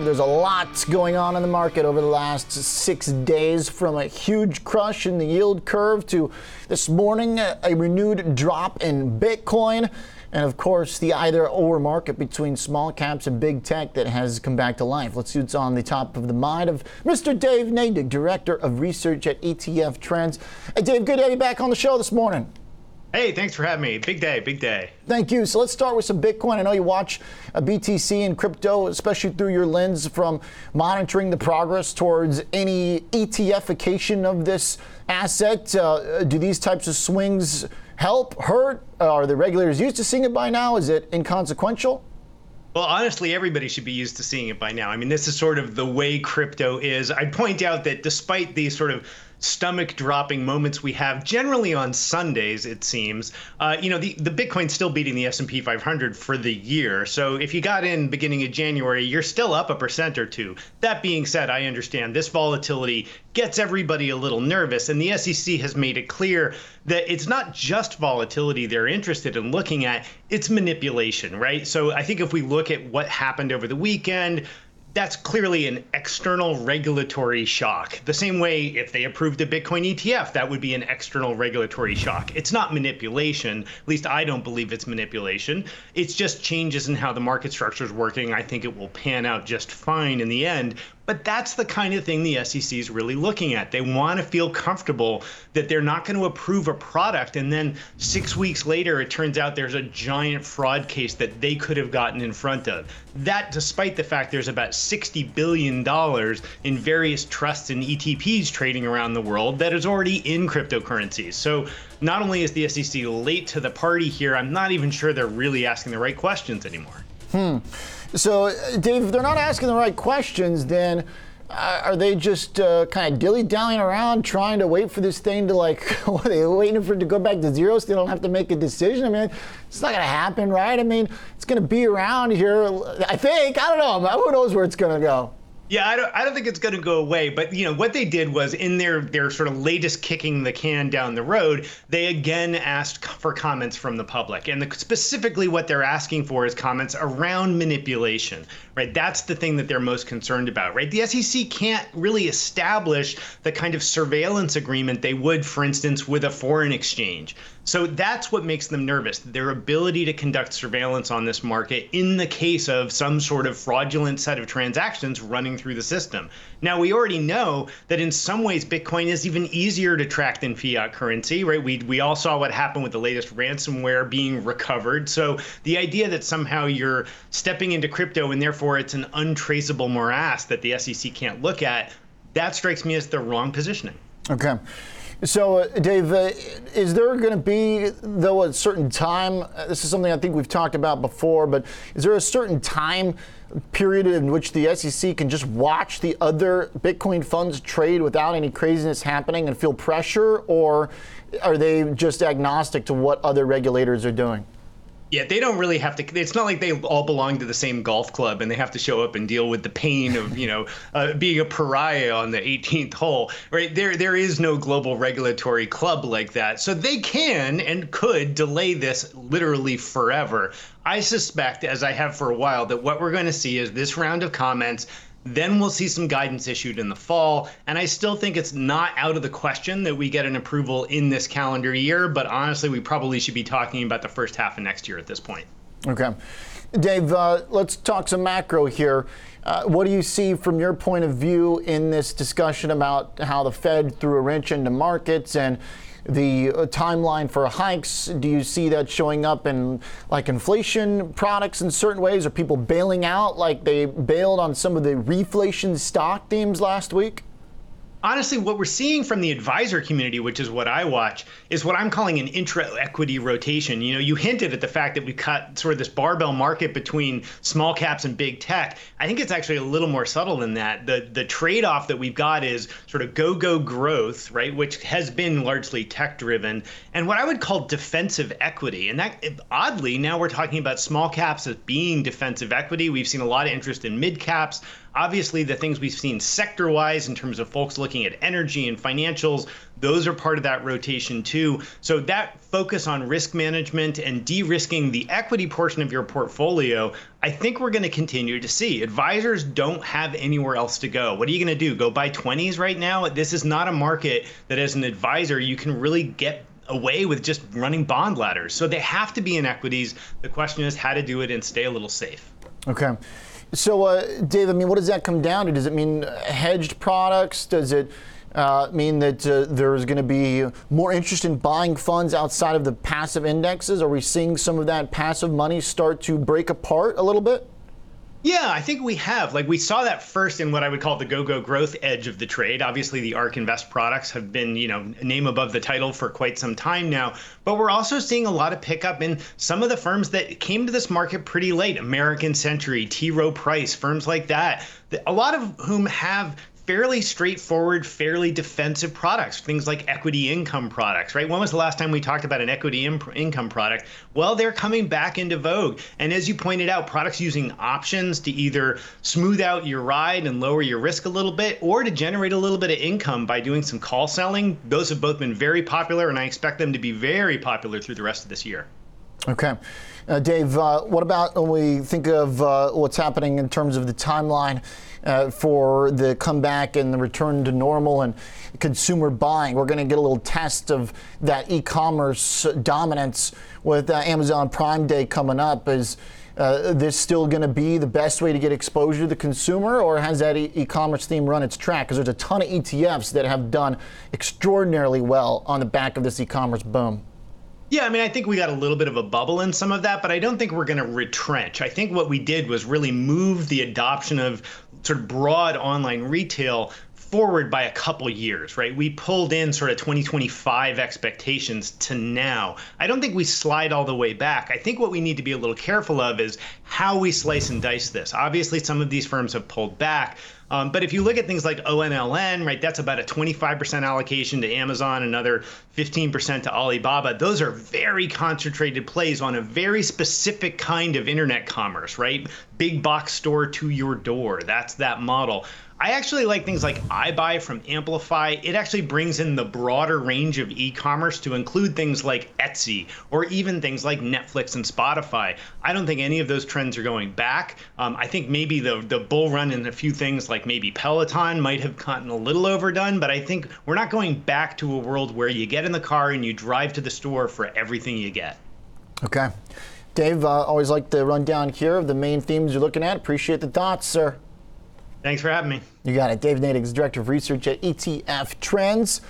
There's a lot going on in the market over the last six days from a huge crush in the yield curve to this morning, a renewed drop in Bitcoin. And of course, the either or market between small caps and big tech that has come back to life. Let's see what's on the top of the mind of Mr. Dave Nadig, Director of Research at ETF Trends. Hey, Dave, good to have you back on the show this morning. Hey, thanks for having me. Big day, big day. Thank you. So let's start with some Bitcoin. I know you watch uh, a BTC and crypto, especially through your lens from monitoring the progress towards any ETFification of this asset. Uh, uh, do these types of swings help, hurt? Uh, are the regulators used to seeing it by now? Is it inconsequential? Well, honestly, everybody should be used to seeing it by now. I mean, this is sort of the way crypto is. I'd point out that despite these sort of stomach dropping moments we have generally on Sundays, it seems. Uh, you know, the, the Bitcoin's still beating the S&P 500 for the year. So if you got in beginning of January, you're still up a percent or two. That being said, I understand this volatility gets everybody a little nervous. And the SEC has made it clear that it's not just volatility they're interested in looking at, it's manipulation, right? So I think if we look at what happened over the weekend, that's clearly an external regulatory shock. The same way if they approved a Bitcoin ETF, that would be an external regulatory shock. It's not manipulation. At least I don't believe it's manipulation. It's just changes in how the market structure is working. I think it will pan out just fine in the end. But that's the kind of thing the SEC is really looking at. They want to feel comfortable that they're not going to approve a product and then six weeks later it turns out there's a giant fraud case that they could have gotten in front of. That, despite the fact there's about $60 billion in various trusts and ETPs trading around the world that is already in cryptocurrencies. So not only is the SEC late to the party here, I'm not even sure they're really asking the right questions anymore. Hmm. So, Dave, if they're not asking the right questions, then uh, are they just uh, kind of dilly dallying around trying to wait for this thing to like, what, are they waiting for it to go back to zero so they don't have to make a decision? I mean, it's not going to happen, right? I mean, it's going to be around here, I think. I don't know. Who knows where it's going to go? Yeah, I don't, I don't think it's going to go away. But you know what they did was in their their sort of latest kicking the can down the road, they again asked for comments from the public, and the, specifically what they're asking for is comments around manipulation. Right, that's the thing that they're most concerned about. Right, the SEC can't really establish the kind of surveillance agreement they would, for instance, with a foreign exchange. So that's what makes them nervous their ability to conduct surveillance on this market in the case of some sort of fraudulent set of transactions running through the system. Now, we already know that in some ways Bitcoin is even easier to track than fiat currency, right? We, we all saw what happened with the latest ransomware being recovered. So the idea that somehow you're stepping into crypto and therefore it's an untraceable morass that the SEC can't look at, that strikes me as the wrong positioning. Okay. So, uh, Dave, uh, is there going to be, though, a certain time? Uh, this is something I think we've talked about before, but is there a certain time period in which the SEC can just watch the other Bitcoin funds trade without any craziness happening and feel pressure, or are they just agnostic to what other regulators are doing? Yeah, they don't really have to. It's not like they all belong to the same golf club and they have to show up and deal with the pain of you know uh, being a pariah on the 18th hole. Right there, there is no global regulatory club like that, so they can and could delay this literally forever. I suspect, as I have for a while, that what we're going to see is this round of comments then we'll see some guidance issued in the fall. And I still think it's not out of the question that we get an approval in this calendar year. But honestly, we probably should be talking about the first half of next year at this point. Okay. Dave, uh, let's talk some macro here. Uh, what do you see from your point of view in this discussion about how the Fed threw a wrench into markets and the uh, timeline for hikes? Do you see that showing up in like inflation products in certain ways? Are people bailing out like they bailed on some of the reflation stock themes last week? Honestly, what we're seeing from the advisor community, which is what I watch, is what I'm calling an intra equity rotation. You know, you hinted at the fact that we cut sort of this barbell market between small caps and big tech. I think it's actually a little more subtle than that. The the trade off that we've got is sort of go go growth, right, which has been largely tech driven, and what I would call defensive equity. And that oddly now we're talking about small caps as being defensive equity. We've seen a lot of interest in mid caps. Obviously, the things we've seen sector wise in terms of folks looking looking at energy and financials. Those are part of that rotation too. So that focus on risk management and de-risking the equity portion of your portfolio, I think we're going to continue to see. Advisors don't have anywhere else to go. What are you going to do? Go buy 20s right now? This is not a market that as an advisor you can really get away with just running bond ladders. So they have to be in equities. The question is how to do it and stay a little safe. Okay. So, uh, Dave, I mean, what does that come down to? Does it mean hedged products? Does it uh, mean that uh, there's going to be more interest in buying funds outside of the passive indexes? Are we seeing some of that passive money start to break apart a little bit? Yeah, I think we have. Like we saw that first in what I would call the go-go growth edge of the trade. Obviously, the ARK Invest products have been, you know, name above the title for quite some time now. But we're also seeing a lot of pickup in some of the firms that came to this market pretty late. American Century, T. Rowe Price, firms like that. A lot of whom have fairly straightforward, fairly defensive products, things like equity income products, right? When was the last time we talked about an equity income product? Well, they're coming back into vogue. And as you pointed out, products using options to either smooth out your ride and lower your risk a little bit or to generate a little bit of income by doing some call selling, those have both been very popular, and I expect them to be very popular through the rest of this year. Okay. Uh, Dave, uh, what about when we think of uh, what's happening in terms of the timeline uh, for the comeback and the return to normal and consumer buying? We're going to get a little test of that e commerce dominance with uh, Amazon Prime Day coming up. Is uh, this still going to be the best way to get exposure to the consumer, or has that e commerce theme run its track? Because there's a ton of ETFs that have done extraordinarily well on the back of this e commerce boom. Yeah, I mean, I think we got a little bit of a bubble in some of that, but I don't think we're going to retrench. I think what we did was really move the adoption of sort of broad online retail forward by a couple years, right? We pulled in sort of 2025 expectations to now. I don't think we slide all the way back. I think what we need to be a little careful of is how we slice and dice this. Obviously, some of these firms have pulled back. Um, but if you look at things like ONLN, right, that's about a 25% allocation to Amazon, another 15% to Alibaba. Those are very concentrated plays on a very specific kind of internet commerce, right? Big box store to your door. That's that model. I actually like things like iBuy from Amplify. It actually brings in the broader range of e commerce to include things like Etsy or even things like Netflix and Spotify. I don't think any of those trends are going back. Um, I think maybe the, the bull run in a few things like maybe Peloton might have gotten a little overdone, but I think we're not going back to a world where you get in the car and you drive to the store for everything you get. Okay. Dave, uh, always like the rundown here of the main themes you're looking at. Appreciate the thoughts, sir. Thanks for having me. You got it. Dave Nadig, Director of Research at ETF Trends.